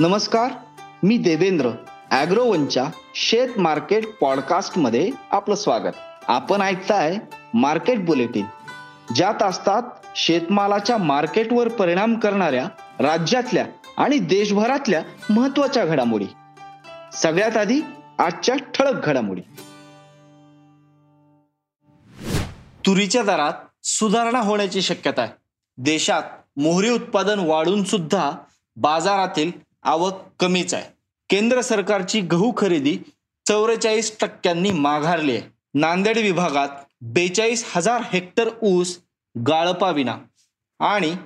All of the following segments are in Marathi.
नमस्कार मी देवेंद्र ॲग्रोवनच्या शेत मार्केट पॉडकास्टमध्ये आपलं स्वागत. आपण ऐकताय मार्केट बुलेटिन ज्यात असतात शेतमालाच्या मार्केटवर परिणाम करणाऱ्या राज्यातल्या आणि देशभरातल्या महत्त्वाच्या घडामोडी. सगळ्यात आधी आजच्या ठळक घडामोडी. तुरीच्या दरात सुधारणा होण्याची शक्यता आहे. देशात मोहरी उत्पादन वाढून सुद्धा बाजारातील आवक कमीच आहे. केंद्र सरकारची गहू खरेदी चौवेचाळीस टक्क्यांनी माघारली आहे. नांदेड विभागात बेचाळीस हजार हेक्टर ऊस गाळपाविना. आणि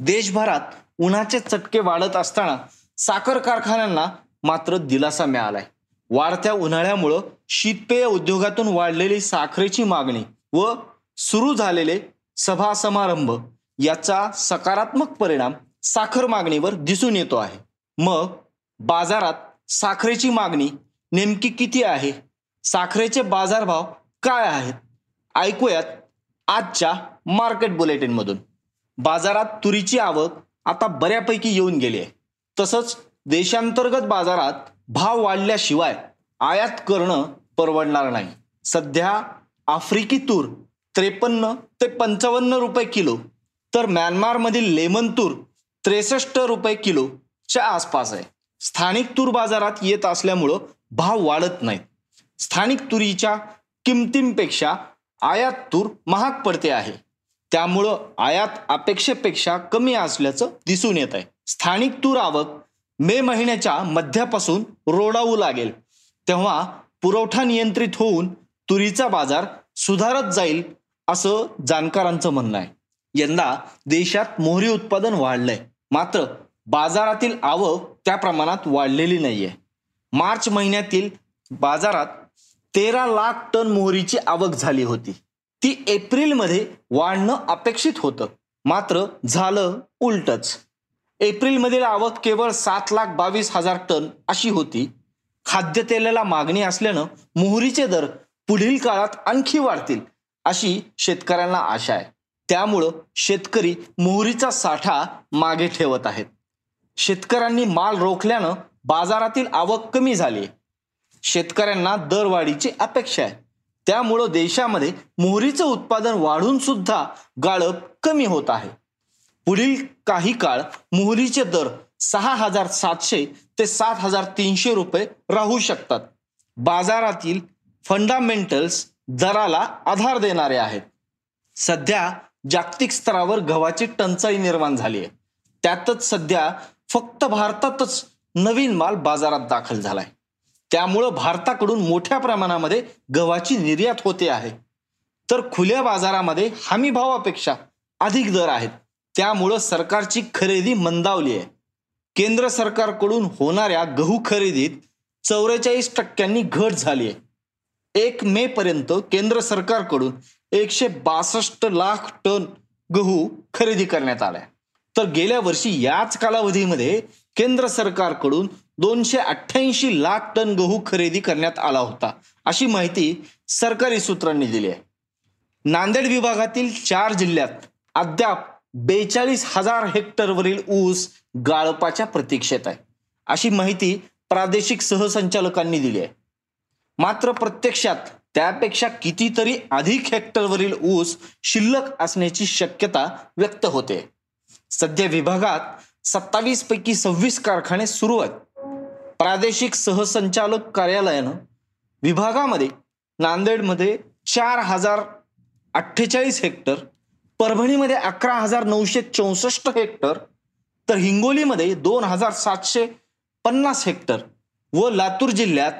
देशभरात उन्हाचे चटके वाढत असताना साखर कारखान्यांना मात्र दिलासा मिळालाय. वाढत्या उन्हाळ्यामुळं शीतपेय उद्योगातून वाढलेली साखरेची मागणी व सुरू झालेले सभा समारंभ याचा सकारात्मक परिणाम साखर मागणीवर दिसून येतो आहे. मग बाजारात साखरेची मागणी नेमकी किती आहे? साखरेचे बाजारभाव काय आहेत? ऐकूयात आजच्या मार्केट बुलेटिनमधून. बाजारात तुरीची आवक आता बऱ्यापैकी येऊन गेली आहे. तसंच देशांतर्गत बाजारात भाव वाढल्याशिवाय आयात करणं परवडणार नाही. सध्या आफ्रिकी तूर त्रेपन्न ते पंचावन्न रुपये किलो तर म्यानमारमधील लेमन तूर त्रेसष्ट रुपये किलो च्या आसपास आहे. स्थानिक तूर बाजारात येत असल्यामुळं भाव वाढत नाहीत. स्थानिक तुरीच्या किमतींपेक्षा आयात तूर महाग पडते आहे. त्यामुळं आयात अपेक्षेपेक्षा कमी असल्याचं दिसून येत आहे. स्थानिक तूर आवक मे महिन्याच्या मध्यापासून रोडावू लागेल. तेव्हा पुरवठा नियंत्रित होऊन तुरीचा बाजार सुधारत जाईल असं जाणकारांचं म्हणणं आहे. यंदा देशात मोहरी उत्पादन वाढलंय. मात्र बाजारातील आवक त्या प्रमाणात वाढलेली नाहीये. मार्च महिन्यातील बाजारात तेरा लाख टन मोहरीची आवक झाली होती. ती एप्रिलमध्ये वाढणं अपेक्षित होतं. मात्र झालं उलटच. एप्रिलमधील आवक केवळ सात लाख बावीस हजार टन अशी होती. खाद्यतेलाला मागणी असल्यानं मोहरीचे दर पुढील काळात आणखी वाढतील अशी शेतकऱ्यांना आशा आहे. त्यामुळं शेतकरी मोहरीचा साठा मागे ठेवत आहेत. शेतकऱ्यांनी माल रोखल्यानं बाजारातील आवक कमी झाली. शेतकऱ्यांना दरवाढीची अपेक्षा आहे. त्यामुळं देशामध्ये मोहरीचं उत्पादन वाढून सुद्धा गाळप कमी होत आहे. पुढील काही काळ मोहरीचे दर सहा हजार सातशे ते सात हजार तीनशे रुपये राहू शकतात. बाजारातील फंडामेंटल्स दराला आधार देणारे आहेत. सध्या जागतिक स्तरावर गव्हाची टंचाई निर्माण झाली आहे. त्यातच सध्या फक्त भारतातच नवीन माल बाजारात दाखल झालाय. त्यामुळं भारताकडून मोठ्या प्रमाणामध्ये गव्हाची निर्यात होते आहे. तर खुल्या बाजारामध्ये हमी भावापेक्षा अधिक दर आहेत. त्यामुळं सरकारची खरेदी मंदावली आहे. केंद्र सरकारकडून होणाऱ्या गहू खरेदीत चौवेचाळीस टक्क्यांनी घट झाली आहे. एक मे पर्यंत केंद्र सरकारकडून एकशे बासष्ट लाख टन गहू खरेदी करण्यात आलाय. तर गेल्या वर्षी याच कालावधीमध्ये केंद्र सरकारकडून दोनशे अठ्ठ्याऐंशी लाख टन गहू खरेदी करण्यात आला होता अशी माहिती सरकारी सूत्रांनी दिली आहे. नांदेड विभागातील चार जिल्ह्यात अद्याप बेचाळीस हजार हेक्टरवरील ऊस गाळपाच्या प्रतीक्षेत आहे अशी माहिती प्रादेशिक सहसंचालकांनी दिली आहे. मात्र प्रत्यक्षात त्यापेक्षा कितीतरी अधिक हेक्टरवरील ऊस शिल्लक असण्याची शक्यता व्यक्त होते. सध्या विभागात सत्तावीस पैकी सव्वीस कारखाने सुरू आहेत. प्रादेशिक सहसंचालक कार्यालयानं विभागामध्ये नांदेडमध्ये चार हजार अठ्ठेचाळीस हेक्टर परभणीमध्ये अकरा हजार नऊशे चौसष्ट हेक्टर तर हिंगोलीमध्ये दोन हजार सातशे पन्नास हेक्टर व लातूर जिल्ह्यात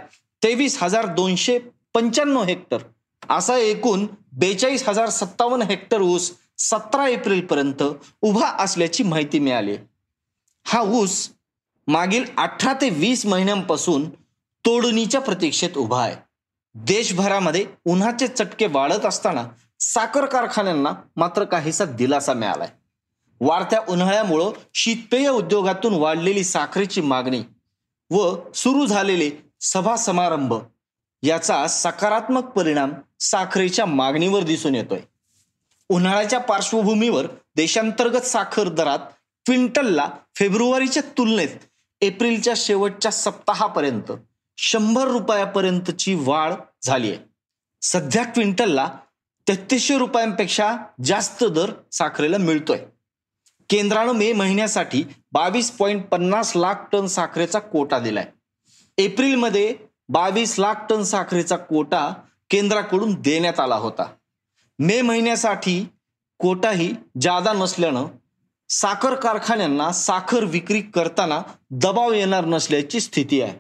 तेवीस हजार दोनशे पंच्याण्णव हेक्टर. असा एकूण बेचाळीस हजार सत्तावन्न हेक्टर ऊस सतरा एप्रिल पर्यंत उभा असल्याची माहिती मिळाली. हा ऊस मागील अठरा ते वीस महिन्यांपासून तोडणीच्या प्रतीक्षेत उभा आहे. देशभरामध्ये उन्हाचे चटके वाढत असताना साखर कारखान्यांना मात्र काहीसा दिलासा मिळालाय. वाढत्या उन्हाळ्यामुळं शीतपेय उद्योगातून वाढलेली साखरेची मागणी व सुरू झालेले सभा समारंभ याचा सकारात्मक परिणाम साखरेच्या मागणीवर दिसून येतोय. उन्हाळ्याच्या पार्श्वभूमीवर देशांतर्गत साखर दरात क्विंटलला फेब्रुवारीच्या तुलनेत एप्रिलच्या शेवटच्या सप्ताहापर्यंत शंभर रुपयापर्यंतची वाढ झाली आहे. सध्या क्विंटलला तेहतीसशे रुपयांपेक्षा जास्त दर साखरेला मिळतोय. केंद्रानं मे महिन्यासाठी बावीस पॉईंट पन्नास लाख टन साखरेचा कोटा दिलाय. एप्रिलमध्ये बावीस लाख टन साखरेचा कोटा केंद्राकडून देण्यात आला होता. मे महिन्यासाठी कोटाही जादा नसल्यानं साखर कारखान्यांना साखर विक्री करताना दबाव येणार नसल्याची स्थिती आहे.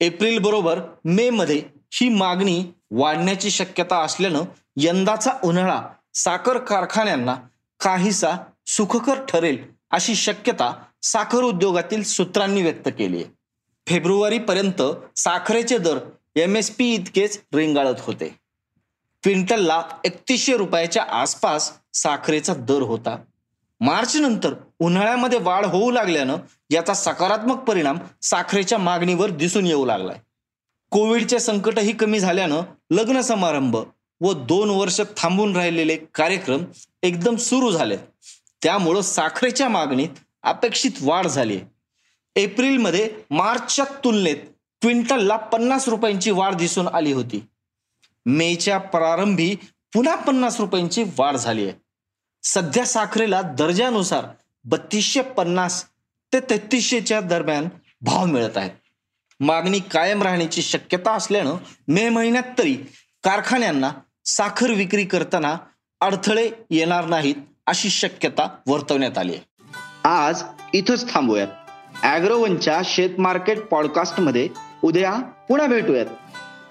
एप्रिल बरोबर मे मध्ये ही मागणी वाढण्याची शक्यता असल्यानं यंदाचा उन्हाळा साखर कारखान्यांना काहीसा सुखकर ठरेल अशी शक्यता साखर उद्योगातील सूत्रांनी व्यक्त केली आहे. फेब्रुवारीपर्यंत साखरेचे दर एम एस पी इतकेच रेंगाळत होते. क्विंटलला एकतीसशे रुपयाच्या आसपास साखरेचा दर होता. मार्च नंतर उन्हाळ्यामध्ये वाढ होऊ लागल्यानं याचा सकारात्मक परिणाम साखरेच्या मागणीवर दिसून येऊ लागलाय. कोविडचे संकटही कमी झाल्यानं लग्न समारंभ व दोन वर्ष थांबून राहिलेले कार्यक्रम एकदम सुरू झाले त्यामुळं साखरेच्या मागणीत अपेक्षित वाढ झाली एप्रिलमध्ये मार्चच्या तुलनेत क्विंटलला पन्नास रुपयांची वाढ दिसून आली होती. मेच्या प्रारंभी पुन्हा पन्नास रुपयांची वाढ झाली आहे. सध्या साखरेला दर्जानुसार बत्तीसशे पन्नास ते तेहतीसशेच्या दरम्यान भाव मिळत आहेत. मागणी कायम राहण्याची शक्यता असल्यानं मे महिन्यात तरी कारखान्यांना साखर विक्री करताना अडथळे येणार नाहीत अशी शक्यता वर्तवण्यात आली आहे. आज इथंच थांबूयात. ॲग्रोवनच्या शेत मार्केट पॉडकास्टमध्ये उद्या पुन्हा भेटूयात.